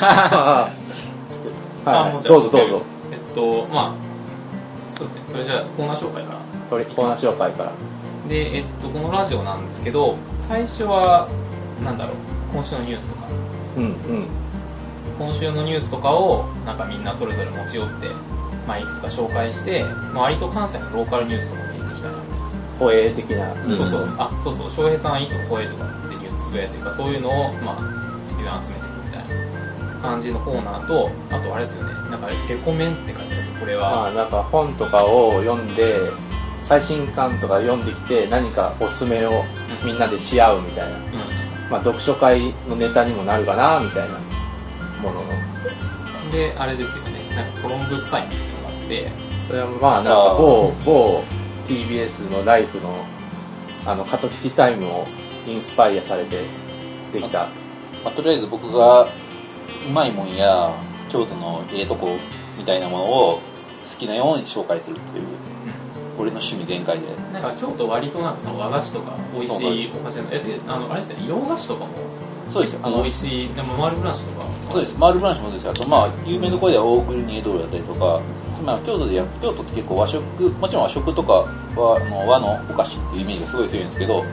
はい。どうぞどうぞ。えっとまあそうですね。それじゃあコーナー紹介から。コーナー紹介から。でえっとこのラジオなんですけど最初はなんだろう。今週のニュースとか。うんうん。今週のニュースとかをなんかみんなそれぞれ持ち寄って、まあ、いくつか紹介して、まあ、割と関西のローカルニュースとかも入れてきたなみたいな保衛的な。そうそうそう。あそうそう。翔平さんいつも声とかってニュースつぶやいてるからそういうのをまあ集めて感じのコーナーとあとあれですよね。なんかレコメンって書いてあるこれは。まあなんか本とかを読んで最新刊とか読んできて何かおすすめをみんなでし合うみたいな、うん。まあ、読書会のネタにもなるかなみたいな。ものの。であれですよね。なんかコロンブスタイムっていうのがあって。それはまあなんか某某 TBS のライフのあの過渡期タイムをインスパイアされてできた。まあ、とりあえず僕がうまいもんや京都のええとこみたいなものを好きなように紹介するっていう俺の趣味全開で。なんか京都割となんかその和菓子とか美味しいお菓子えであのあれですね洋菓子とかもそうです。よあの美味しい。でもマールブランシュとかそうです。マールブランシュもそうです。よあとまあ有名どころではオーグルニエドールだったりとか、まあ、京都でや京都って結構和食もちろん和食とかはあの和のお菓子っていうイメージがすごい強いんですけど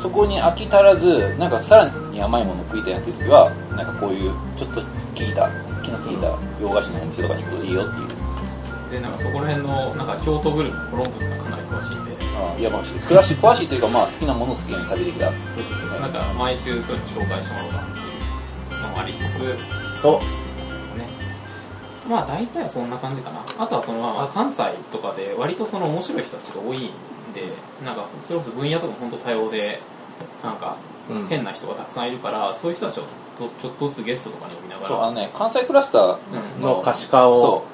そこに飽き足らずなんかさらに甘いものを食いたいなっていう時はなんかこういうちょっと効いた気の利いた洋菓子のお店とかに行くといいよっていう。でなんかそこら辺のなんか京都グルメコロンブスがかなり詳しいんで。あいやまあ詳しい詳しいというかまあ好きなものを好きなように食べてきた。そうそうそうなんか毎週そういうの紹介してもらおうかなっていうのもありつつとですかね。まあ大体はそんな感じかな。あとはその、まあ、関西とかで割とその面白い人たちが多いんでなんかそれこそ分野とか本当多様でなんかうん。変な人がたくさんいるからそういう人たちをちょちょっとずつゲストとかに呼びながら。そうあのね関西クラスターうん。の可視化を。そ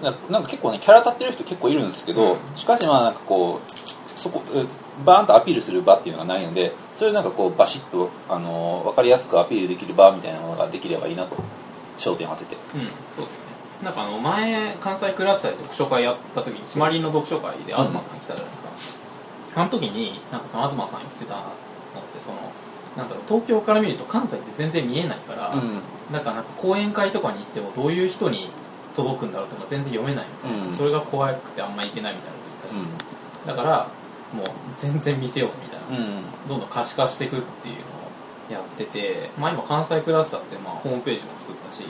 う。ななんか結構ねキャラ立ってる人結構いるんですけど、うん。しかしまあなんかこうそこえバーンとアピールする場っていうのがないのでそれをなんかこうバシッと、あの分かりやすくアピールできる場みたいなものができればいいなと焦点を当てて。うん。そうですよねなんかあの前関西クラスターで読書会やった時にひまりの読書会で東さん来たじゃないですか、あの時になんかその東さん言ってたのってそのなんだろう東京から見ると関西って全然見えないから、うん。なんかなんか講演会とかに行ってもどういう人に届くんだろうとか全然読めないみたいな、うん。それが怖くてあんま行けないみたいなこと言ってたんですよ、だからもう全然見せようぜみたいな、うん。どんどん可視化していくっていうのをやってて、まあ、今関西クラスターってまあホームページも作ったし、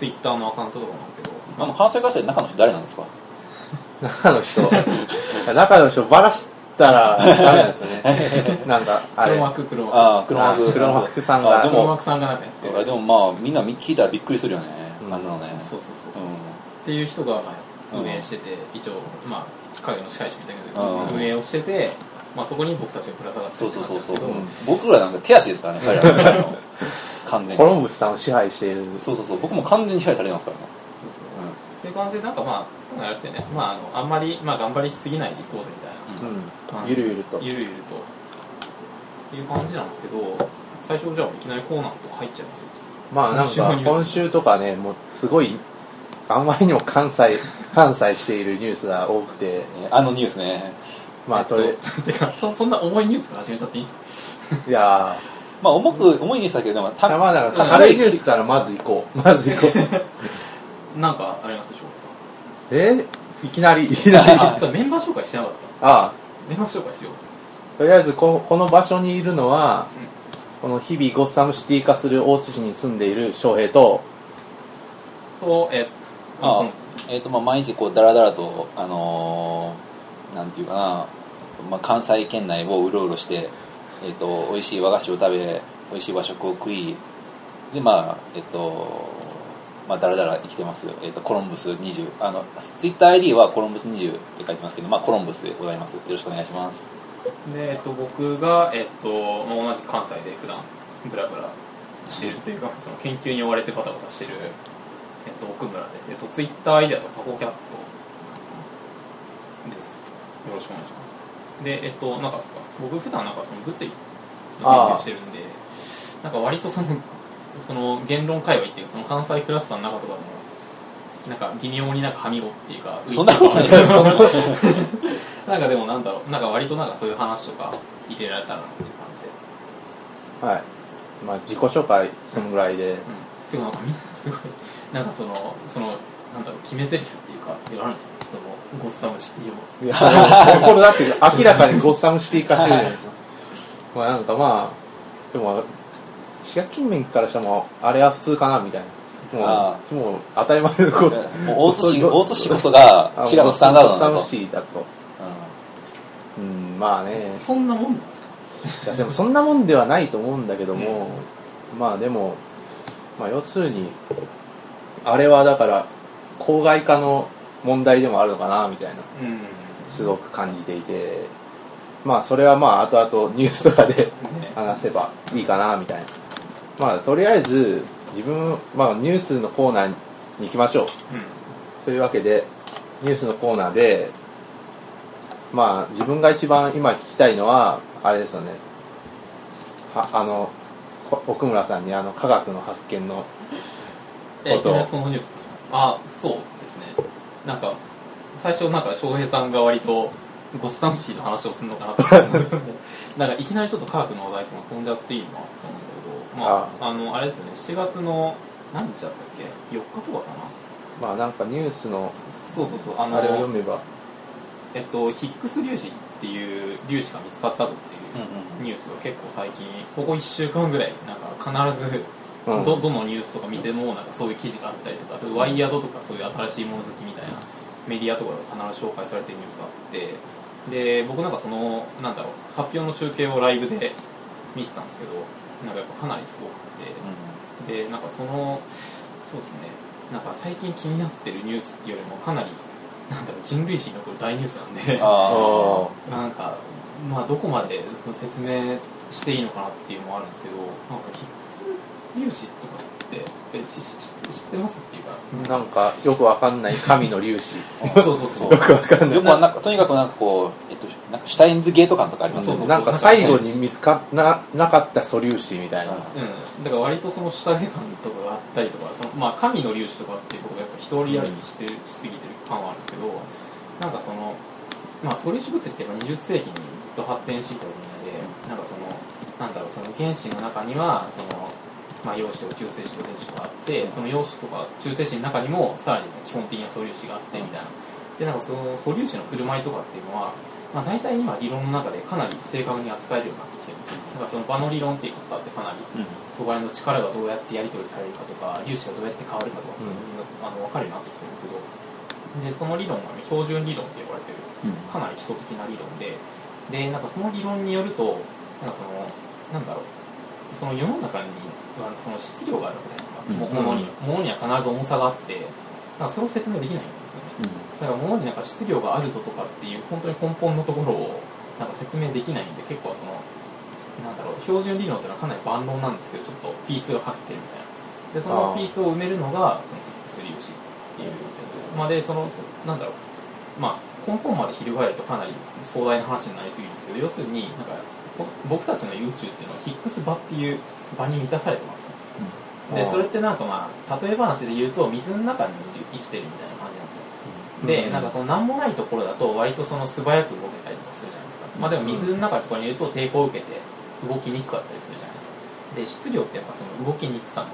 ツイッターのアカウントとかもあるけど、あの関西クラスターで中の人誰なんですか？中の人。中の人バラしたらダメなんですよね。なんかあれ。黒幕黒幕。ああ黒幕。黒幕さんが。黒幕さんがなんかやってでもまあみんな聞いたらびっくりするよね、うん。あんなのね。そうそうそうそう、うん。っていう人がまあ運営してて、一応まあ影の司会者みたいなうん。運営をしてて、まあ、そこに僕たちがぶら下がってるそうそうそうそう、僕らなんか手足ですからね彼らの完全に。コロンブスさんを支配している。そうそうそう。僕も完全に支配されてますからね、そうそう。っていう感じでなんかまああれですよね、まあ、あのあんまり、まあ、頑張りすぎないでいこうぜみたいな、うん。ゆるゆると。ゆるゆると。っていう感じなんですけど最初じゃあいきなりコーナーとか入っちゃいます？まあなんか今週とかねもうすごいあまりにも関西 関西しているニュースが多くて。えーあのニュースね。まあとりえっと てかそそんな重いニュースから始めちゃっていいですか？いやまあ重く重いニュースだけどでもたーまあなんか軽いニュースからまず行こう。まず行こう。なんかありますでしょうえ？いきなり。いきなり。あそうメンバー紹介してなかった。ああ。メンバー紹介しよう。とりあえずここの場所にいるのは、この日々ゴッサムシティ化する大津市に住んでいる翔平ととえあこのえーとまあ、毎日こうだらだらと、あのーなんていうかな、まあ、関西圏内をうろうろして、えー、と美味しい和菓子を食べ美味しい和食を食いでまあえっ、とまあだらだら生きてます、えー、とコロンブス20あのツイッター ID はコロンブス20って書いてますけど、まあ、コロンブスでございます。よろしくお願いします。で、えっと、僕が、えっとまあ、同じ関西で普段ブラブラしてるっていうかその研究に追われてバタバタしてる、えっと、奥村ですえっとツイッター ID だとパコキャットです。よろしくお願いします。でえっとなんかそっか僕普段なんかその物理の研究してるんでなんか割とその その言論界隈っていうかその関西クラスターの中とかでもなんか微妙になんかはみごっていうか そんなことないな なんかでもなんだろうなんか割となんかそういう話とか入れられたらなっていう感じで。はい。まあ自己紹介そのぐらいで、ていうかなんかみんなすごいなんかそのそのなんだろう決め台詞っていうかっていうのあるんですよそのゴッサムシティを。いや。これだって明らかにゴッサムシティ化してるじゃないですか。まあなんかまあでも石垣近面からしてもあれは普通かなみたいな。あもうもう当たり前のこともう大津市大津市こそがあ滋賀のスタンダードゴッサムなんだとシティだと。ううんまあね。そんなもんなんですか？いやでもそんなもんではないと思うんだけども、まあでも、まあ、要するにあれはだから公害化の問題でもあるのかなみたいなうん。すごく感じていてまあそれはまあ後々ニュースとかでね。話せばいいかなみたいな。まあとりあえず自分、まあ、ニュースのコーナーに行きましょう。というわけでニュースのコーナーでまあ自分が一番今聞きたいのはあれですよね。はあのこ奥村さんにあの科学の発見のえいきなりそのニュース？あそうですね。なんか最初なんか翔平さんが割とゴスタムシーの話をするのかなと思っ なんかいきなりちょっと科学の話題とか飛んじゃっていいなと思うんだけどまああのあれですよね。7月の何日だったっけ？4日とかかな？まあなんかニュースのそうそうそう。あのあれを読めば。えっとヒックス粒子っていう粒子が見つかったぞっていうニュースが結構最近ここ1週間ぐらいなんか必ずうん。どどのニュースとか見てもなんかそういう記事があったりとかあとワイヤードとかそういう新しいもの好きみたいなメディアとかで必ず紹介されてるニュースがあってで僕なんかそのなんだろう発表の中継をライブで見てたんですけどなんかやっぱかなりすごくてでなんかそのそうですねなんか最近気になってるニュースっていうよりもかなりなんだろう人類史に残る大ニュースなんで なんか、まあ、どこまでその説明していいのかなっていうのもあるんですけど、なんかヒックス粒子とかってえしし知ってますっていうか、あなんかよくわかんない神の粒子。そうそうそう。よくわかんない。よくはなんかとにかくなんかこう、えっと、なんかシュタインズゲート感とかありますよね。そうそうなんか最後に見つかななかった素粒子みたいな。うん、だから割とその下下感とかがあったりとかその、まあ、神の粒子とかっていうことがやっぱ一人歩きしてる、しすぎてる感はあるんですけどなんかその、まあ、素粒子物理ってやっぱ20世紀にずっと発展していた分野でなんかそのなんだろうその原子の中にはその、まあ、陽子とか中性子と電子とかあってその陽子とか中性子の中にもさらに基本的な素粒子があってみたいな。でなんかその素粒子の振る舞いとかっていうのはまあ、大体今理論の中でかなり正確に扱えるようになってきてるんですよ。だからその場の理論っていうのを使ってかなりうん。そこら辺の力がどうやってやり取りされるかとか粒子がどうやって変わるかとかっていうのが、あの分かるようになってきてるんですけど。でその理論が、ね、標準理論って呼ばれてるかなり基礎的な理論で。でなんかその理論によるとなんかそのなんだろうその世の中にはその質量があるわけじゃないですか、うん。も物に物には必ず重さがあってなんかそれを説明できないんですよね。だから物になん。か質量があるぞとかっていう本当に根本のところをなんか説明できないんで結構そのなんだろう標準理論っていうのはかなり万論なんですけどちょっとピースがかけてるみたいな。でそのピースを埋めるのがそのヒックス粒子っていうやつです、まあ、でそのそなんだろう。まあ根本まで翻るとかなり壮大な話になりすぎるんですけど要するになんかこ僕たちの YouTube っていうのはヒックス場っていう場に満たされてます。でそれってなんかまあ例え話で言うと水の中に生きてるみたいな感じなんですよ。で、うん。なんかその何もないところだと割とその素早く動けたりとかするじゃないですか、まあでも水の中とかにいると抵抗を受けて動きにくかったりするじゃないですか。で質量ってやっぱその動きにくさの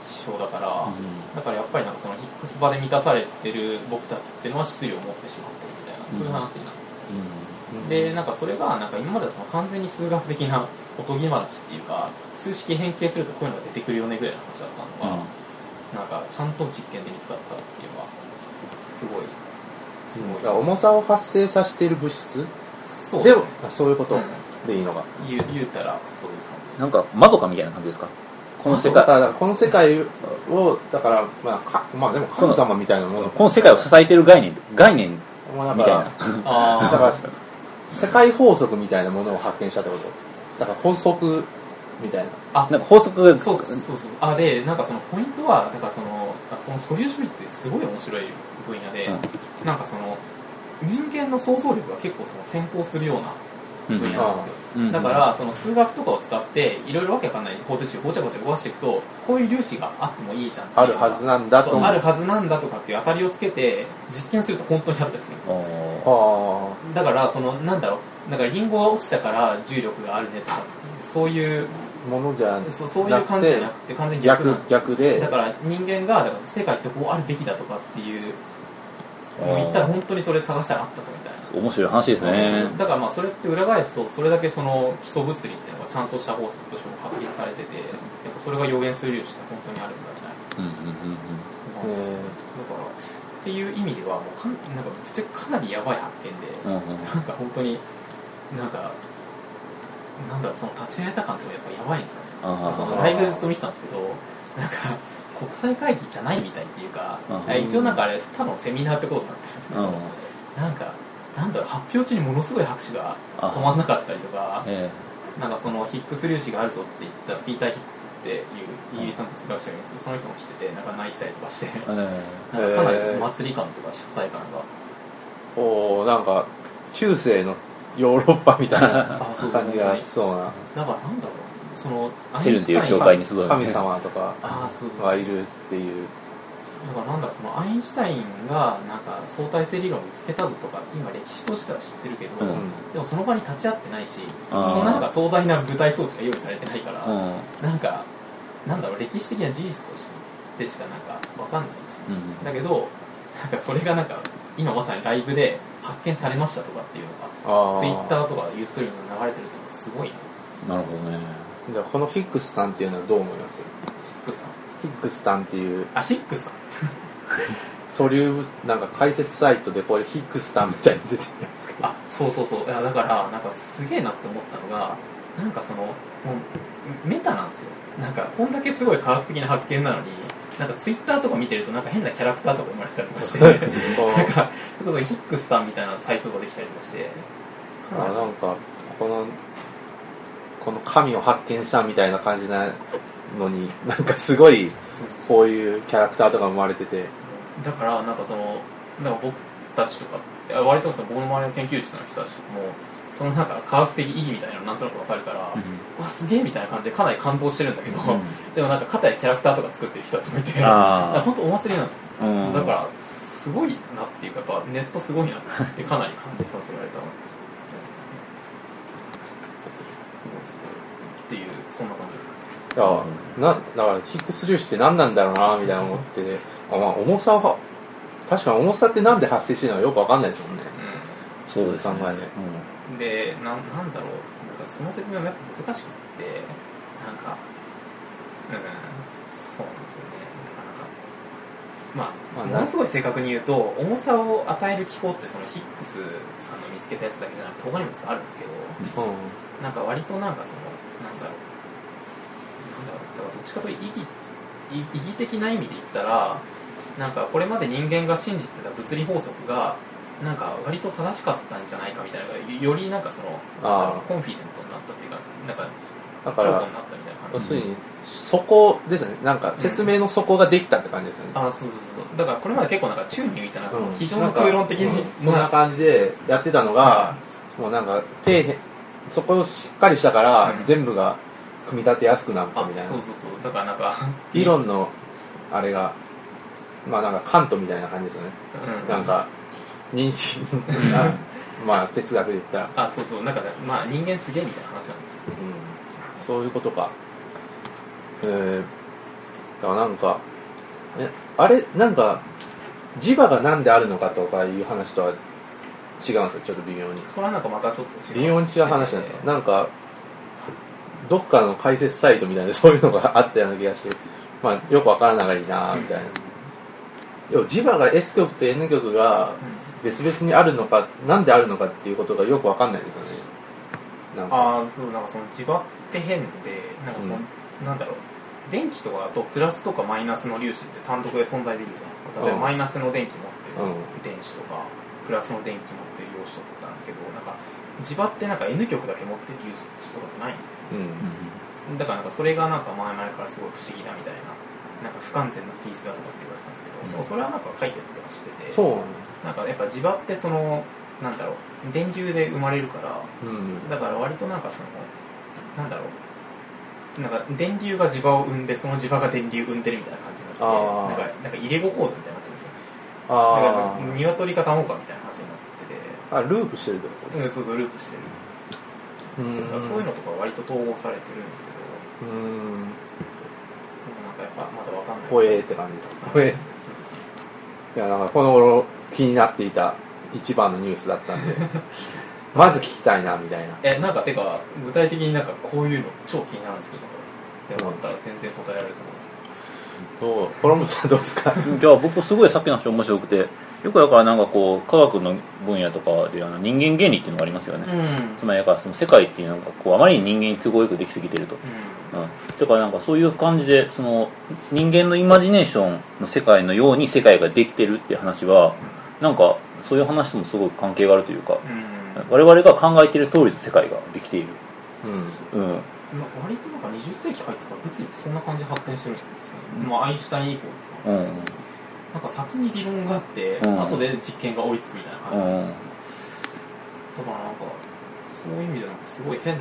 指標だから、だからやっぱりなんかそのヒックス場で満たされてる僕たちっていうのは質量を持ってしまってるみたいなそういう話になるんです。よ、でなんかそれがなんか今まではその完全に数学的なおとぎ話っていうか数式変形するとこういうのが出てくるよねぐらいの話だったのが、なんかちゃんと実験で見つかったっていうのはすごいすごい。だから重さを発生させている物質？そう。ですねそういうこと？うん。でいいのか？言う言うたらそういう感じ。なんか窓かみたいな感じですか？この世界。この世界をだからまあかまあでも神様みたいなもの。この世界を支えてる概念概念みたいな。あ だから世界法則みたいなものを発見したってこと？だから法則みたいな。あなんか法則が。そうそうそうそう。あでなんかそのポイントはだからそのあこの素粒子物質ってすごい面白い分野で、なんかその人間の想像力が結構その先行するようななんですよ、うん。だからその数学とかを使っていろいろわけわかんない方程式をごちゃごちゃ動かしていくとこういう粒子があってもいいじゃんあるはずなんだとあるはずなんだとかっていう当たりをつけて実験すると本当にあったりするんですよ。だからそのなんだろうだからリンゴが落ちたから重力があるねとかっていうそういうものじゃなくてそうそういう感じじゃなくて完全に逆なん逆ですよ。逆で。だから人間がだから世界ってこうあるべきだとかっていうのを言ったら本当にそれ探したらあったぞみたいな。面白い話ですね。だからまあそれって裏返すとそれだけその基礎物理っていうのがちゃんとした法則としても確立されててやっぱそれが予言する粒子って本当にあるんだみたいな。うんうんうんうん。だからっていう意味ではもうかんなんかぶっちゃけかなりやばい発見で、うんうん。うんなんか本当になんかなんだろうその立ち会えた感ってやっぱやばいんですよね。そのライブずっと見てたんですけどなんか国際会議じゃないみたいっていうかうん。一応なんかあれただのセミナーってことになってるんですけど、うん。なんかなんだろう発表中にものすごい拍手があ。止まんなかったりとかえなんかそのヒックス粒子があるぞって言ったピーター・ヒックスっていうイギリスの哲学者がいるんですけどその人も来ててなんか泣いてたりとかしてええ。なんかかなりお祭り感とか主催感が。おーなんか中世のヨーロッパみたいな感じがしそうな。だからなんだろうそのえセルンっていう教会に集う神様とかがいるっていう。だからなんだろうそのアインシュタインがなんか相対性理論を見つけたぞとか今歴史としては知ってるけど、うん。でもその場に立ち会ってないしそんななんか壮大な舞台装置が用意されてないから、うん。なんかなんだろう歴史的な事実としてしかなんか分かんないじゃん。うん。だけどなんかそれがなんか今まさにライブで発見されましたとかっていうのがツイッターとかユーストリームに流れてるってすごいななるほどねじゃあこのヒックスさんっていうのはどう思います？ヒックスさん。ヒックスさんっていう。あヒックスさん。ソリュームなんか解説サイトでこれヒックスさんみたいに出てるんですけどあそうそうそう。いやだからなんかすげえなって思ったのがなんかそのもうメタなんですよ。なんかこんだけすごい科学的な発見なのになんかツイッターとか見てるとなんか変なキャラクターとか生まれてたりとかして なんかそれこそヒックスさんみたいなサイトができたりとかして。あなんかこのこの神を発見したみたいな感じなのになんかすごいこういうキャラクターとか生まれてて。だからなんかそのなんか僕たちとか割とその僕の周りの研究室の人たちもそのなんか科学的意義みたいなのなんとなくわかるから、わすげえみたいな感じでかなり感動してるんだけど、でもなんか肩やキャラクターとか作ってる人たちもいて 本当お祭りなんですよ、うん。だからすごいなっていうかやっぱネットすごいなってかなり感じさせられたすごいすごいっていうそんな感じですねだからなだからヒックス粒子って何なんだろうなみたいな思っててあ、まあ、重さは確かに重さってなんで発生してるのかよくわかんないですもんね。そうですね。そう考えで。うん。でなんなんだろう。なんかその説明もやっぱ難しくってなんかうんそうなんですよね。なかなかまあ、まあものすごい正確に言うと重さを与える機構ってそのヒックスさんの見つけたやつだけじゃなくて他にもあるんですけどうん。なんか割となんかそのなんだろうどっちかというと意義意意義的な意味で言ったらなんかこれまで人間が信じてた物理法則がなんか割と正しかったんじゃないかみたいなのがよりなんかそのコンフィデントになったっていうかなんかだから強固になったみたいな感じ。要するにそこですね。なんか説明の底ができたって感じですよね、あそうそうそう。だからこれまで結構なんか宙に浮いたなそのうん机上の空論的に、なんかそんな感じでやってたのが、もうなんか底辺そこをしっかりしたから、うん。全部が組み立てやすくなったあみたいな。そうそうそう。だからなんか 議論のあれがまあなんかカントみたいな感じですよね、うん。なんか認識なまあ哲学で言ったら、あそうそう。なんかねまあ人間すげえみたいな話なんですよ。うん、そういうことか。えー、だからなんかえあれなんか磁場が何であるのかとかいう話とは違うんですよ。ちょっと微妙に。それはなんかまたちょっと違う。微妙に違う話なんですよ。なんかどっかの解説サイトみたいなそういうのがあったような気がしてまあよくわからないがいいなみたいな、でも磁場が S 極と N 極が別々にあるのかなんであるのかっていうことがよくわかんないですよね。なんか。ああそうなんかその磁場って変でなんかその、なんだろう。電気とかだとプラスとかマイナスの粒子って単独で存在できるじゃないですか。例えばうん。マイナスの電気持ってるうん。電子とかプラスの電気持ってる陽子とかなんですけどなんか磁場ってなんか N 極だけ持ってる粒子とかってないんですよ。うん。だからなんかそれがなんか前々からすごい不思議だみたいななんか不完全なピースだとかって言われてたんですけど、うん。それはなんか解決がしててそう。なんかやっぱ磁場ってそのなんだろう電流で生まれるからうん。だから割となんかそのなんだろうなんか電流が磁場を生んでその磁場が電流生んでるみたいな感じになってなんかなんか入れ子構造みたいになってるんですよ。だあから鶏か卵かみたいなああループしてるってこうんそうそうループしてる。とうん。そういうのとか割と統合されてるんですけど。うーん。でもなんかやっぱまだわかんない。ほえーって感じですほえー。いやなんかこの頃気になっていた一番のニュースだったんで。まず聞きたいなみたいな。えなんかてか具体的になんかこういうの超気になるんですけど。って思ったら全然答えられると思う。どう。コロンブスさんどうですか？じゃあ僕すごいさっきの話面白くてよくだからなんかこう科学の分野とかであの人間原理っていうのがありますよね、うん。つまりだからその世界っていうのがこうあまりに人間に都合よくできすぎてると、うん、だからなんかそういう感じでその人間のイマジネーションの世界のように世界ができてるっていう話はなんかそういう話ともすごく関係があるというかうん。我々が考えている通りの世界ができている、うん。うん、まあ割となんか20世紀入ってから物理ってそんな感じで発展してるんですね、まあ、アインシュタイン以降うんなんか先に理論があって、うん。後で実験が追いつくみたいな感じうんなんです、だからなんかそういう意味でなんかすごい変な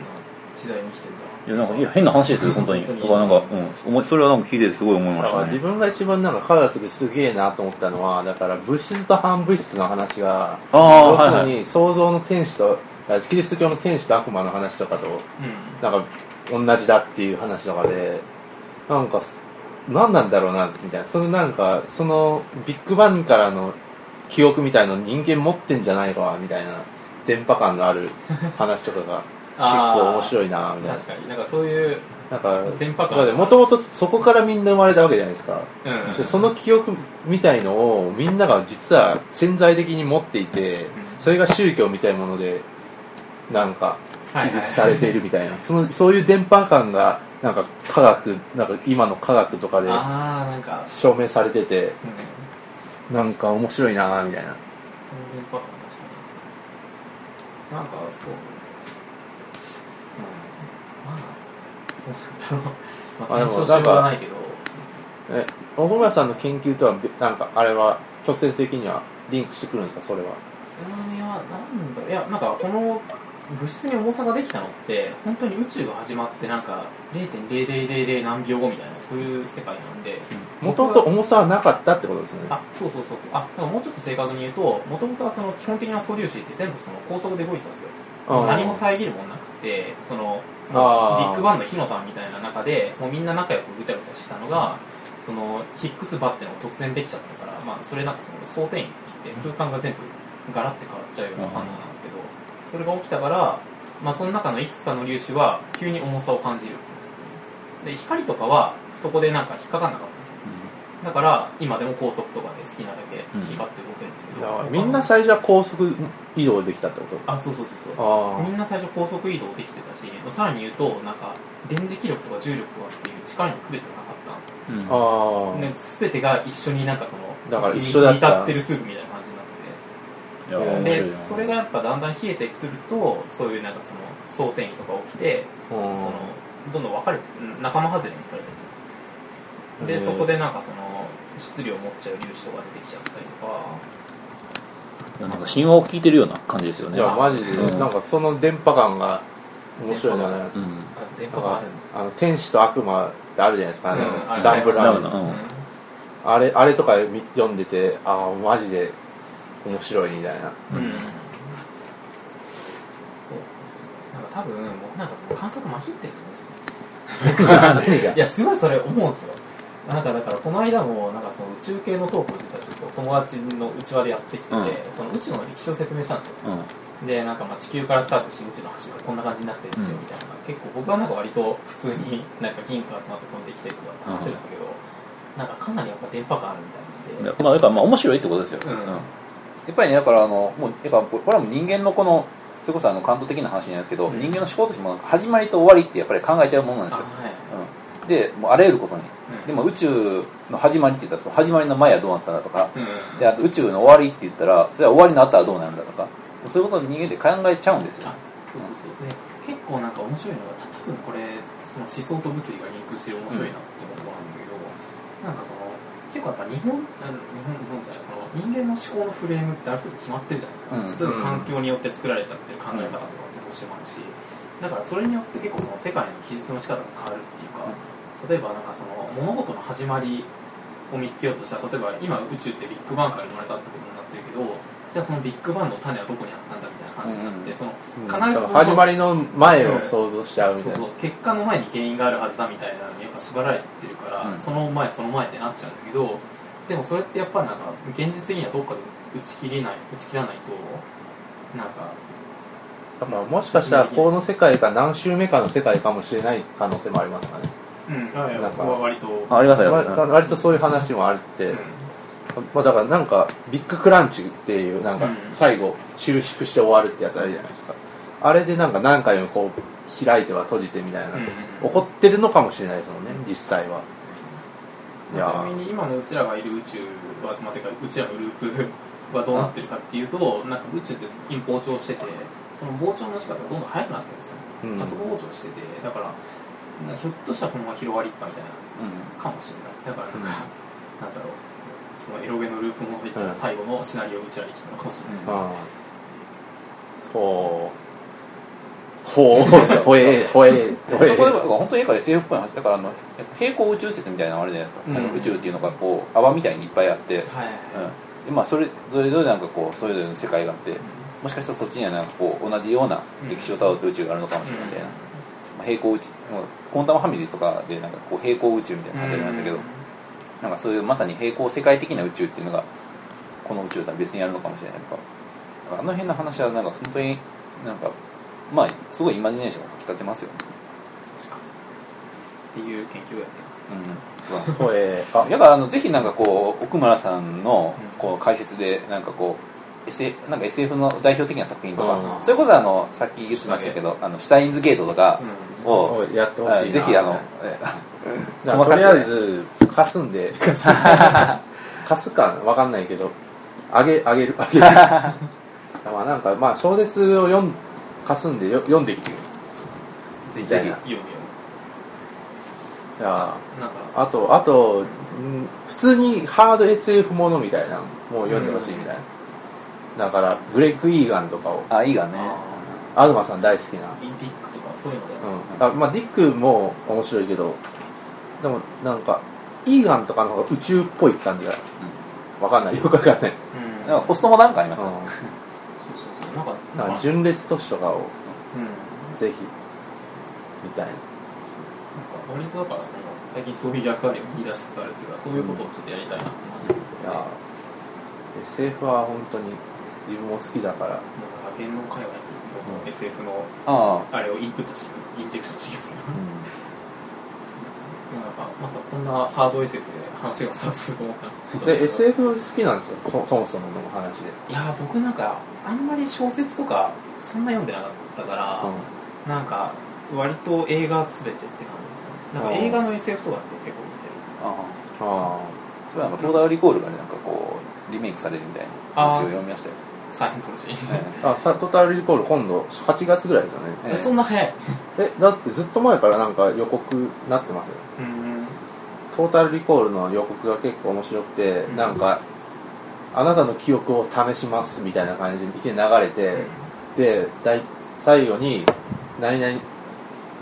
時代に生きてんだいやなんかいや変な話ですよ本当に。本当に。だからなんか、うん、それはなんか聞いててすごい思いまだからしたね。自分が一番なんか科学ですげえなと思ったのはだから物質と反物質の話がああ要するに創造の天使とキリスト教の天使と悪魔の話とかとうん。なんか同じだっていう話とかでなんかす何なんだろうなみたいな。そのなんかそのビッグバンからの記憶みたいの人間持ってんじゃないかみたいな電波感のある話とかが 結構面白いなみたいな。確かに。なんかそういうなんか電波感もともとそこからみんな生まれたわけじゃないですか。うんでその記憶みたいのをみんなが実は潜在的に持っていてそれが宗教みたいなものでなんか記述されているみたいな。そのそういう電波感がなんか科学なんか今の科学とかでああなんか、証明されててうん、なんか面白いなみたいな。その電波感確かにですね。なんかそううん。まあどうなんだろうまないけど。え小村さんの研究とはべなんかあれは直接的にはリンクしてくるんですかそれは？うん。いやなんだいやなんかこの物質に重さができたのって本当に宇宙が始まってなんか0.0000何秒後みたいなそういう世界なんでもともと重さはなかったってことですね。あそうそうそうそう。あだからもうちょっと正確に言うともともとはその基本的な素粒子って全部その高速で動いてたんですよ。うん何も遮るもんなくてそのビッグバンの火の玉みたいな中でもうみんな仲良くぐちゃぐちゃしたのがそのヒックス場っていうのが突然できちゃったから、まあ、それなんかその総転移って言って空間が全部ガラって変わっちゃうような反応なんですけど、それが起きたから、まあ、その中のいくつかの粒子は急に重さを感じる。で光とかはそこでなんか引っかかんなかったんですよ。だから今でも高速とかで好きなだけ好き勝手動けるんですけど、だからみんな最初は高速移動できたってこと？あそうそうそうそう。あみんな最初高速移動できてたしさらに言うとなんか電磁気力とか重力とかっていう力にも区別がなかったんですうん。あ全てが一緒になんかそのだから一緒だった。煮立ってるスープみたいなでそれがやっぱだんだん冷えてくるとそういうなんかその総転移とか起きてうん。そのどんどん分かれてうん仲間外れにされていくんですよ。でそこでなんかその質量を持っちゃう粒子とか出てきちゃったりとか。なんか神話を聞いてるような感じですよね。いやマジで、うん。なんかその電波感が面白いんだねうんあ電波なんかがあるあの天使と悪魔ってあるじゃないですか、あのうんダンブラウンうん。あれあれとか見読んでてああマジで面白いみたいな。うん。そうなんか多分僕なんかその感覚まひってると思うんですよ いやすごいそれ思うんですよ。なんかだからこの間もなんかその宇宙系のトークを実はちょっと友達の内輪でやってきてて、うん。その宇宙の歴史を説明したんですよ。うん。でなんかまあ地球からスタートして宇宙の端までこんな感じになってるんですようん。みたいな、結構僕はなんか割と普通になんか銀河が集まってこうできてるとかって話せるんだけど、なんかかなりやっぱ電波感あるみたいなんで、まあだからまあ面白いってことですよ、うん。やっぱりねだからあのもうやっぱこれはもう人間のこのそれこそあの感動的な話じゃないですけど、うん。人間の思考としても始まりと終わりってやっぱり考えちゃうものなんですよ、あはい。うん、でもうあらゆることに。うん。でも宇宙の始まりって言ったらその始まりの前はどうなったんだとかうん。であと宇宙の終わりって言ったらそれは終わりの後はどうなるんだとかそういうことを人間で考えちゃうんですよ。あそうそうそう。で結構なんか面白いのがた多分これその思想と物理がリンクして面白いなって思うところなんだけど、なんかその結構やっぱ日本あの日本日本じゃないその人間の思考のフレームってある程度決まってるじゃないですか、うん。それが環境によって作られちゃってる考え方とかってどうしてもあるしだからそれによって結構その世界の記述の仕方が変わるっていうか、例えばなんかその物事の始まりを見つけようとしたら例えば今宇宙ってビッグバンから生まれたってことになってるけどじゃあそのビッグバンの種はどこにあったんだな話になって、うんそのうん。必ず始まりの前を想像しちゃうみたいな、そうそう結果の前に原因があるはずだみたいなのにやっぱ縛られてるから、うん。その前その前ってなっちゃうんだけどでもそれってやっぱりなんか現実的にはどっかで打ち切れない打ち切らないとなんかだからもしかしたらこの世界が何周目かの世界かもしれない可能性もありますかね、うん。あいやなんか割と。ああります割とそういう話もあって、うんまあ、だからなんかビッグクランチっていうなんかうん。最後収縮して終わるってやつあるじゃないですか。あれでなんか何回もこう開いては閉じてみたいな、うん起こってるのかもしれないですもんね実際は。ちなみに今のうちらがいる宇宙は、まあ、てかうちらのループ はどうなってるかっていうとなんか宇宙って今膨張しててその膨張の仕方がどんどん速くなってるんですよ、うん。加速膨張しててだからひょっとしたらこのまま広がりっぱみたいなうんかもしれない。だからなんか、なんだろうそのエロゲのループもので言ったら最後のシナリオをうちらに来たのかもしれない、ああ。ほう。ほう。ほえほえほえ本当に絵から SF っぽい話だからあの平行宇宙説みたいなのあるじゃないですか、うん。あの宇宙っていうのがこう泡みたいにいっぱいあって、はい。うん。でまあ、それそれぞれなんかこうそれぞれの世界があってもしかしたらそっちにはなんかこう同じような歴史をたどった宇宙があるのかもしれないみたいな、まあ、平行宇宙もうコンタムファミリーとかでなんかこう平行宇宙みたいな話ありましたけど、なんかそういうまさに平行世界的な宇宙っていうのがこの宇宙とは別にあるのかもしれないとかあの辺の話はなんか本当になんかまあすごいイマジネーションをかきたてますよね。っていう研究をやってます、うん。そうほえあだからあのぜひなんかこう奥村さんのうんこう解説でなんかこう SF, なんか SF の代表的な作品とか、うん。それこそあのさっき言ってましたけどあのシュタインズゲートとかうん。を、おいやってほしいぜひあの、とりあえず貸すんで。貸 す貸すかわかんないけどあげあげる。あげる。まあなんかまあ小説を読ん貸すんでよ読んできて。くぜひ。みたいな。読むよいやなんかあとあとん普通にハード SF ものみたいなのもう読んでほしいみたいな、だからグレッグ・イーガンとかを。あいいがね。あ東さん大好きな。ーインディックとかそういうので、うん、あまあディックも面白いけどでもなんかイーガンとかの方が宇宙っぽい感じがわかんない。よくわかんない、うん。なんかポストモダン感ありますうよね、そうそうそう。なんかん、なんなんかか純烈都市とかをうん。ぜひみたい。ななんか割とだからその最近そういう役割を見出しつつあるっていうかそういうことをちょっとやりたいなって初めていや SF は本当に自分も好きだから。もうなんか言論界隈にどん。どん SF のああ。れをインプットしてインジェクションしてきますよ。なん。かまさかこんなハード SF で話がスタートすると思った。らで SF 好きなんですよそそもそもの話で、いやー僕なんかあんまり小説とかそんな読んでなかったから、うなんか割と映画すべてって感じですね。なんか映画の SF とかって結構見てる。あああん、あそれはなんか東大リコールがねなんかこうリメイクされるみたいな話を読みましたよ、サイレントのシーン。えあさトータルリコール今度8月ぐらいですよね。ええ。そんな早い。えだってずっと前からなんか予告なってますよ。うん。トータルリコールの予告が結構面白くて、うん。なんかあなたの記憶を試しますみたいな感じにいきなり流れて、でだい最後に何々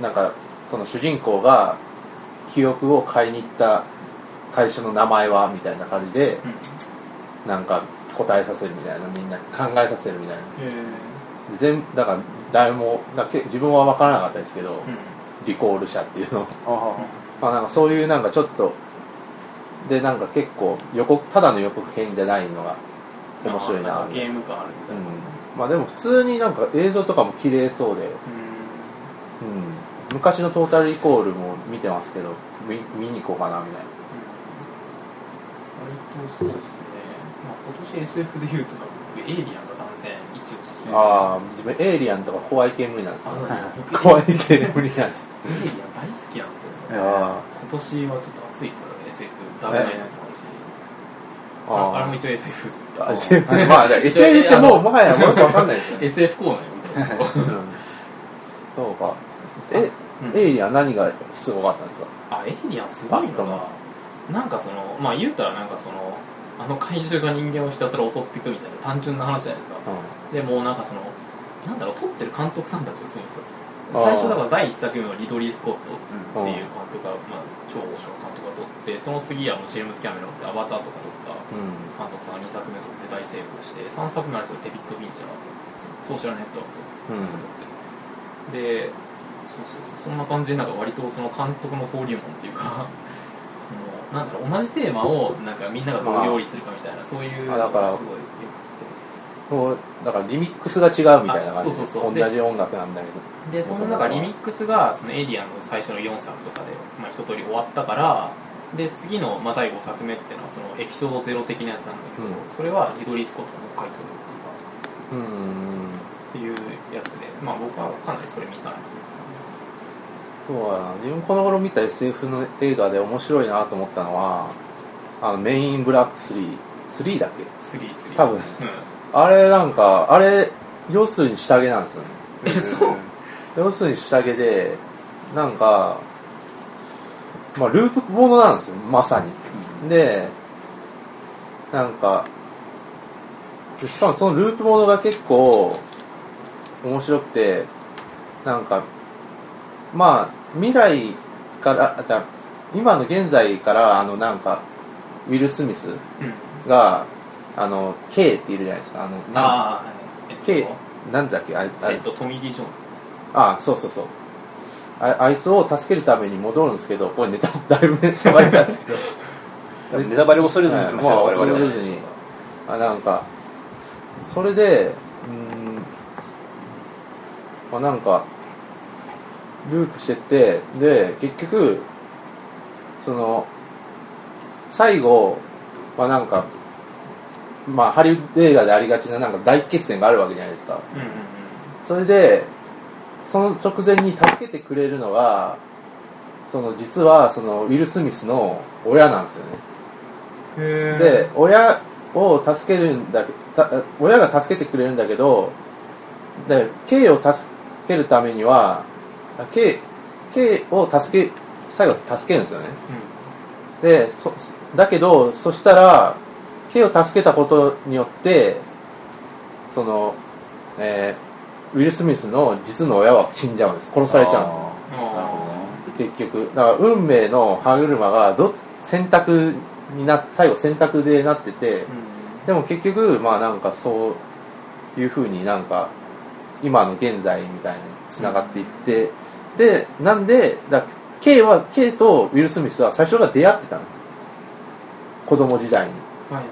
なんかその主人公が記憶を買いに行った会社の名前はみたいな感じでうん。なんか答えさせるみたいなみんな考えさせるみたいな。え全だから誰もだけ自分は分からなかったですけど、ーうん。リコール社っていうの。あまあなんかそういうなんかちょっとでなんか結構予告ただの予告編じゃないのが面白いな。ゲーム感あるみたいな、うん。まあでも普通になんか映像とかも綺麗そうで、うん、うん。昔のトータルリコールも見てますけど見見に行こうかなみたいな。割とそうです年 SF でいうと僕エイリアンが断然一押しでああ自分エイリアンとか怖い系無理なんです。よ怖い系無理なんです。エイリアン大好きなんですけど、あ今年はちょっと暑いですよね SF ダメないともあるし、あああれも一応 SF ですあ SF まあ SF ってもうもはやよくわかんないですよ。ね、SF コーナーみたいな。うん、そうか。え、うん。エイリアン何がすごかったんですか？あエイリアンすごいのがなんかそのまあ言うたらなんかそのあの怪獣が人間をひたすら襲っていくみたいな単純な話じゃないですか。でもうなんかそのなんだろう撮ってる監督さんたちがすごいんですよ。最初だから第1作目はリドリー・スコットっていう監督が、まあ、超大御所の監督が撮ってその次はもうジェームズ・キャメロンってアバターとか撮ったうん。監督さんが2作目撮って大成功して3作目はデビッド・フィンチャーがソーシャルネットワークとかうん撮って。でそうそうそうそんな感じでなんか割とその監督の登竜門っていうか そのなんだろう同じテーマをなんかみんながどう料理するかみたいなそういうのがすごいよもうだからリミックスが違うみたいな感じ。あそうそうそう。同じ音楽なんだけど。でその中リミックスがそのエイリアンの最初の4作とかで、まあ、一通り終わったからで次の、まあ、第5作目っていうのはそのエピソードゼロ的なやつなんだけど、うん。それはリドリー・スコットがもう一回撮るうんっていうか。っていうやつで。まあ僕はかなりそれ見たいなそうだな自分この頃見た SF の映画で面白いなと思ったのはあのメインブラック33だっけ？33多分。うん。あれなんかあれ要するに下着なんですよね。えそう。要するに下着でなんかまあループものなんですよまさに。でなんかでしかもそのループものが結構面白くてなんかまあ未来からあじゃあ今の現在からあのなんかウィル・スミスうん。があの K っているじゃないですか。あのなんあえっと K なんだっけ？ああえっとトミー・リー・ジョーンズ。あそうそうそう。ああいつを助けるために戻るんですけどこれネタだいぶネタバレなんですけど。ネタバレを恐れずに言ってましたよ、はいもう我々は。恐れずに。あなんかそれでうーん。まあなんかループしてってで結局その最後まあなんかまあハリウッド映画でありがちななんか大決戦があるわけじゃないですか。うんうんうん。それでその直前に助けてくれるのがその実はそのウィル・スミスの親なんですよね。へで親を助けるんだけた親が助けてくれるんだけどで K を助けるためには K, K を助け最後助けるんですよね。でそだけどそしたら K を助けたことによってその、えーウィル・スミスの実の親は死んじゃうんです。殺されちゃうんです結局。だから運命の歯車がど選択にな最後選択でなっててでも結局まあなんかそういうふうになんか今の現在みたいにつながっていってでなんでだ K は K とウィル・スミスは最初が出会ってたの。子供時代に。はいはい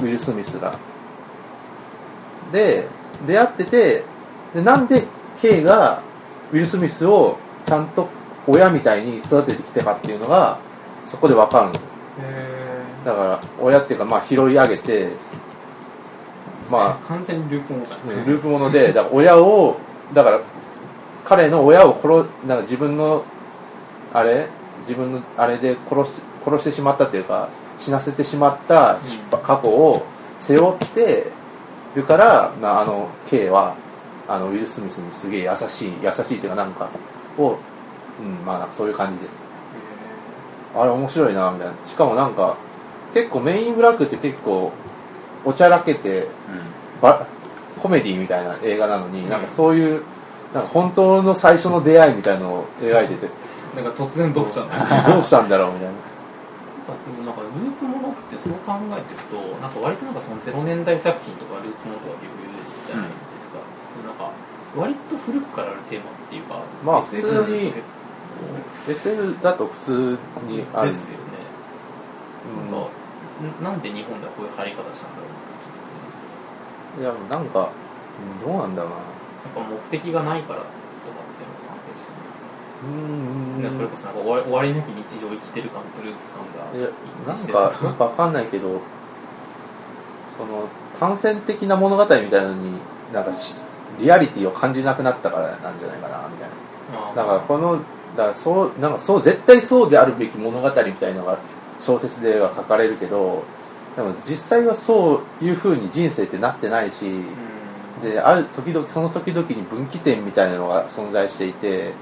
ウィル・スミスが。で出会っててでなんで K がウィル・スミスをちゃんと親みたいに育ててきたかっていうのがそこで分かるんですよ。へだから親っていうかまあ拾い上げてまあ完全にループモードじゃないですかループものでだから親をだから彼の親を殺なんか自分のあれ自分のあれで殺し殺してしまったっていうか死なせてしまった失敗過去を背負ってるから、まあ、あの K はあのウィル・スミスにすげえ優しい優しいっていうかなんかを、うん、まあなんかそういう感じです。あれ面白いなみたいな。しかもなんか結構メインブラックって結構おちゃらけてバコメディみたいな映画なのに、なんかそういうなんか本当の最初の出会いみたいのを描いてて。なんか突然どうしたんだどうしたんだろうみたいな。なんかループものってそう考えていくとなんか割となんかその0年代作品とかループものとかっていうじゃないですか、なんか割と古くからあるテーマっていうかまあ普通にだと SF だと普通にある。ですよね、うん。なんかんなんで日本ではこういう入り方したんだろうなちょっといやなんかうんどうなんだろうなぱ目的がないからとかっていうのが関係して。うんねそれこそなんか終わり終わりなき日常を生きてる感とループ感がいや一致してなんかな。んかわかんないけどその単線的な物語みたいなのになんかしリアリティを感じなくなったからなんじゃないかなみたいな。だからこのだからそうなんかそう絶対そうであるべき物語みたいのが小説では書かれるけどでも実際はそういうふうに人生ってなってないしうんである時々その時々に分岐点みたいなのが存在していて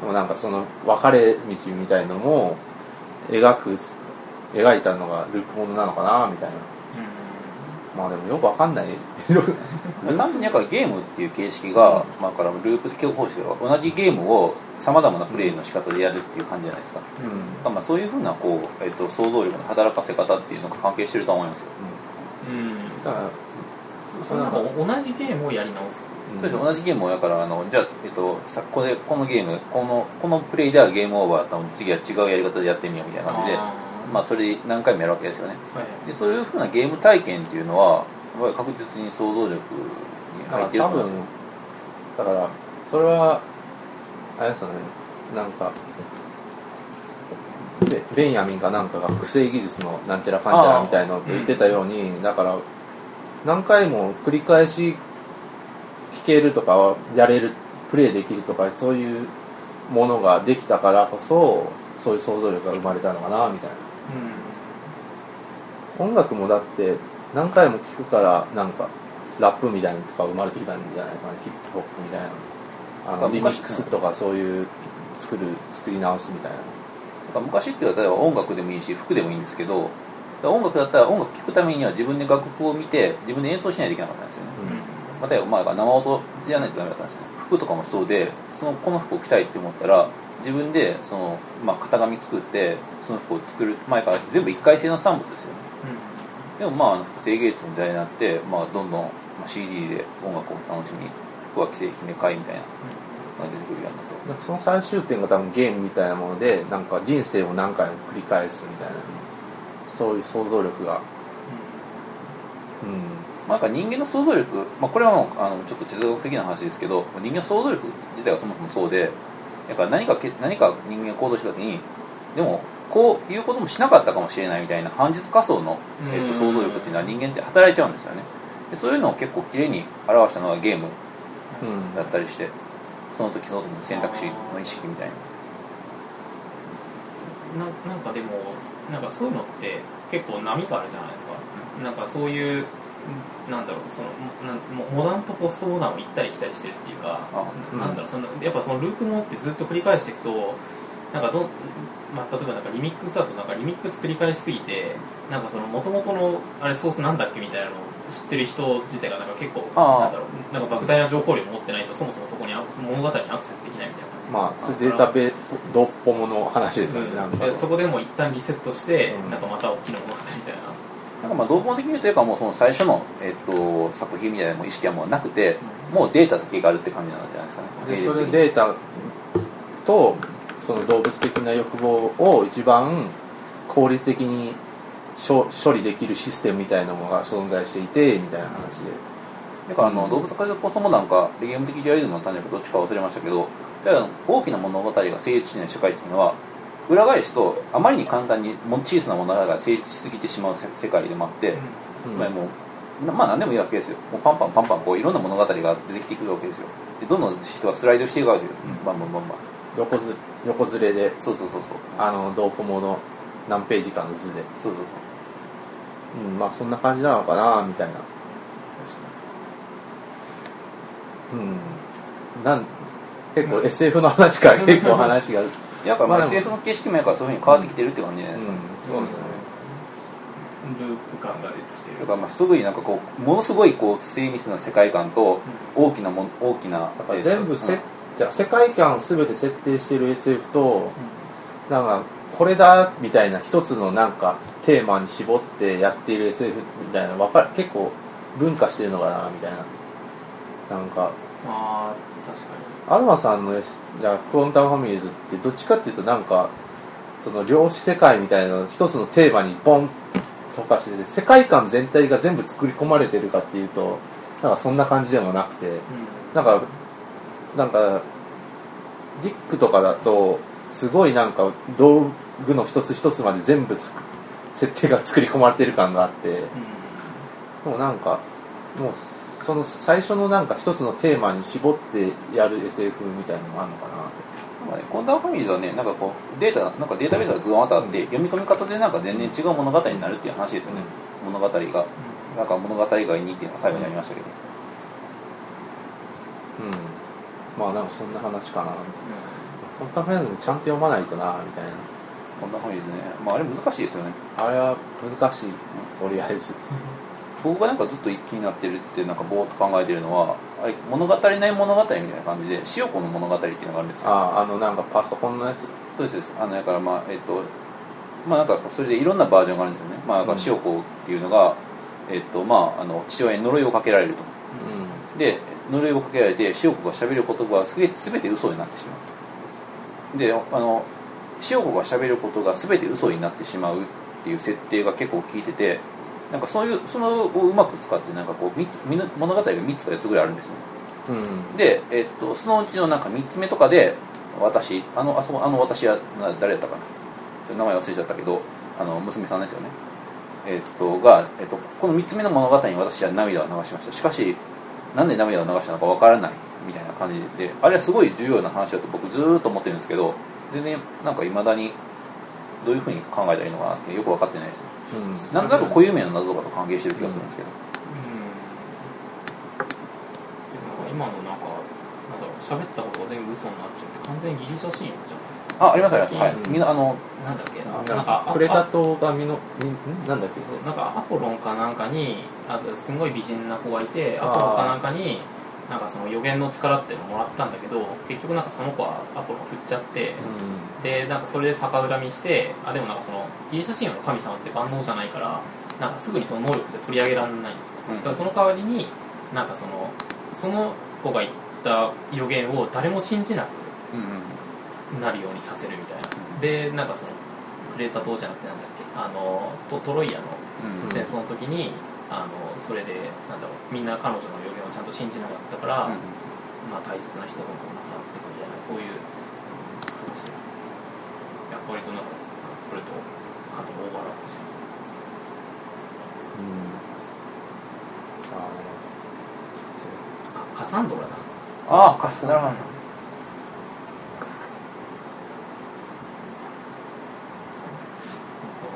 でもなんかその分かれ道みたいのも描く描いたのがループものなのかなみたいな。まあでもよくわかんない。単純にだからゲームっていう形式が、まあ、からループ的方式が同じゲームをさまざまなプレイの仕方でやるっていう感じじゃないですか、うん。まあ、そういうふうなこう、えっと想像力の働かせ方っていうのが関係してると思いますよ、うん。だからそそのなんか同じゲームをやり直す。うん。そうです同じゲームをやからあのじゃあ、えっと、さこれこのゲームこのこのプレイではゲームオーバーだったので次は違うやり方でやってみようみたいな感じでまあ、それで何回もやるわけですよね。はい。でそういうふうなゲーム体験っていうのはやっぱり確実に想像力にだから入ってると多分思います。よだからそれはあれですよね。なんかベベンヤミンかなんかが複製技術のなんちゃらかんちゃらみたいのって言ってたように、だから何回も繰り返し聞けるとかやれるプレイできるとかそういうものができたからこそそういう想像力が生まれたのかなみたいな。音楽もだって何回も聴くからなんかラップみたいなのとか生まれてきたんじゃないかな。ヒップホップみたいなあのあリミックスとかそういう作る作り直すみたいな。昔って例えば音楽でもいいし服でもいいんですけど音楽だったら音楽聴くためには自分で楽譜を見て自分で演奏しないといけなかったんですよね。またまあ生音じゃないとダメだったんですよね。服とかもそうでそのこの服を着たいって思ったら自分でその、まあ、型紙作ってその服を作る前から全部一回性の産物ですよね。でもまあ複製芸術の時代になって、まあ、どんどん、まあ、CD で音楽を楽しみ服は既製品で買いみたいなのが出てくるようになったとその最終点が多分ゲームみたいなものでなんか人生を何回も繰り返すみたいなそういう想像力が。うん。まあ、なんか人間の想像力、まあ、これはもうあのちょっと哲学的な話ですけど人間の想像力自体がそもそもそうでだから何かけ何か人間が行動した時にでもこういうこともしなかったかもしれないみたいな反実仮想の、えっと想像力っていうのは人間って働いちゃうんですよね。でそういうのを結構きれいに表したのはゲームうん。だったりしてその時その時の選択肢の意識みたいな。ななんかでもなんかそういうのって結構波があるじゃないですか。なんかそういうなんだろうそのモモダンとポストモダンを行ったり来たりしてるっていうかあうん。なんだろうそのやっぱそのループもってずっと繰り返していくとなんかど、まあ、例えばなんかリミックスだとなんかリミックス繰り返しすぎてなんかその元々のあれソースなんだっけみたいなのを知ってる人自体がなんか結構ああ。なんだろうなんか莫大な情報量を持ってないとそもそもそこにあその物語にアクセスできないみたいな。まあそれデータベドッポモの話ですよね、なんか。でそこでもう一旦リセットして、うん。なんかまた大きな物語みたいな、なんかまあ同本的に言うというかもうその最初の、えっと、作品みたいなもう意識はもうなくてもうデータだけがあるって感じなんじゃないですかね。でそれデータとその動物的な欲望を一番効率的に処処理できるシステムみたいなものが存在していてみたいな話で。だからあの、うん動物化ポストモダンかゲーム的リアリズムの種かどっちか忘れましたけど大きな物語が成立しない社会っていうのは裏返すとあまりに簡単にも小さな物語が成立しすぎてしまうせ世界でもあって、うん。つまりもうなまあ何でもいいわけですよ。もうパンパンパンパンこういろんな物語が出てきてくるわけですよでどんどん人はスライドしていくわけよ、うん。バンバンバンバン。横ず横ずれでそうそうそうそう。あのドーポモの何ページかの図で、そうそううん、まあそんな感じなのかなみたいな。うん。なん結構 SF の話から結構話が。やだからまあ SF の景色もやからそういうふうに変わってきてるって感じじゃないですか、そうですね。ループ感が出てきてる。だからまあすごいなんかこうものすごいこう精密な世界観と大きなもん大きな全部せ、じゃあ世界観全て設定してる SF となんかこれだみたいな一つのなんかテーマに絞ってやっている SF みたいなわかる結構分化してるのかなみたいな。なんかああ確かアドマさんの S じゃあクォンタムファミリーズってどっちかっていうとなんかその量子世界みたいなの一つのテーマにボンとかしてて世界観全体が全部作り込まれてるかっていうとなんかそんな感じでもなくてに、なん。かなんかディックとかだとすごいなんか道具の一つ一つまで全部設定が作り込まれてる感があってうん。もうなんかもうその最初のなんか一つのテーマに絞ってやる SF みたいなのもあるのかな。まあね、コンダーファミリーズはねなんかこうデータなんかデータベースがドーンとあって読み込み方でなんか全然違う物語になるっていう話ですよね、物語が。なんか物語外にっていうのが最後にありましたけど、うん。まあなんかそんな話かな。コンタフェンズもちゃんと読まないとなみたいなコンダーファミリーズね。まああれ難しいですよね。あれは難しい。とりあえず。僕がなんかずっと気になってるってなんかぼーっと考えてるのはあれ物語ない物語みたいな感じで塩子の物語っていうのがあるんですよ。あああのなんかパソコンのやつ？そうですそうです。あのだからまあえっとまあなんかそれでいろんなバージョンがあるんですよね。まあなんか塩子っていうのが、えっとまああの父親に呪いをかけられると。うで呪いをかけられて塩子がしゃべる言葉は全て全て嘘になってしまうと。であの塩子がしゃべることが全て嘘になってしまうっていう設定が結構効いててなんかそういうそのをうまく使ってなんかこう物語が3つか4つぐらいあるんですよ。んうん。で、えっと、そのうちのなんか3つ目とかで私あのあそこあの私はな誰やったかな。名前忘れちゃったけどあの娘さんですよね。えっとが、えっと、この3つ目の物語に私は涙を流しました。しかしなんで涙を流したのかわからないみたいな感じであれはすごい重要な話だと僕ずーっと思ってるんですけど全然なんかいまだにどういうふうに考えたらいいのかなってよく分かってないですね。うん。なんとなく固有名の謎とかと関係してる気がするんですけど、うん。でも今のなんかなんだろう喋ったことが全部嘘になっちゃって完全にギリシャシーンじゃないですか。あありますあります。はい。最近みんなあのなんだっけ？あななんかあクレタあ島がみのみんなんだっけ？そうなんかアポロンかなんかにあすごい美人な子がいてアポロンかなんかになんかその予言の力っていうのをもらったんだけど結局なんかその子はアポロン振っちゃって、でなんかそれで逆恨みしてあでもなんかそのギリシャ神話の神様って万能じゃないからなんかすぐにその能力で取り上げられない。うん。だからその代わりになんかそのその子が言った予言を誰も信じなうんうん。くなるようにさせるみたいな。でなんかそのクレータ島じゃなくてなんだっけあのトトロイアのうん。戦争の時に、あのそれでなんだろうみんな彼女の予言をちゃんと信じなかったから、うんまあ、大切な人が亡くなってくるみたいなそういう話いや割となんかさそれとかなりオーバーラップして。うん。ああカサンドラだ。ああカスなるほど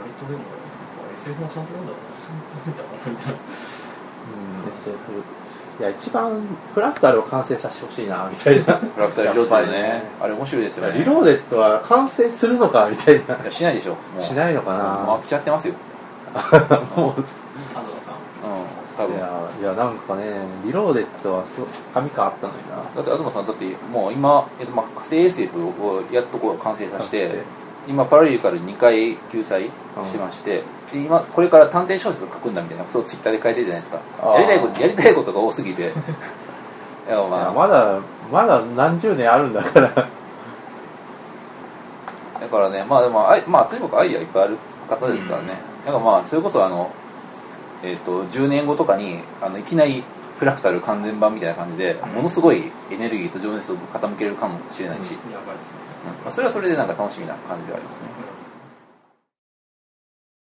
割とでも SF もちゃんと読んだからみたいなうん。SF いや一番フラクタルを完成させてほしいなみたいなフラクタルリロードでね。あれ面白いですよね。リローデッドは完成するのかみたいな。いやしないでしょしないのかもうな飽きちゃってますよ。もうあずさん。うん多分。いやいやなんかねリローデッドはす神感あったのにな。だって東さんだってもう今、えっとまあ、火星 SF をやっとこう完成させて今パラレルから2回救済しまして、で今これから探偵小説を書くんだみたいなことをツイッターで書いてるじゃないですか。やりたいことやりたいことが多すぎて。いやまあ。まだまだ何十年あるんだから。だからねまあでもあいまあとにかくアイデアいっぱいある方ですからね、だからまあそれこそあのえっ、と10年後とかにあのいきなりフラクタル完全版みたいな感じで、ものすごいエネルギーと情熱を傾けれるかもしれないし、やばいっすね。うん。まあ、それはそれでなんか楽しみな感じではありますね。うん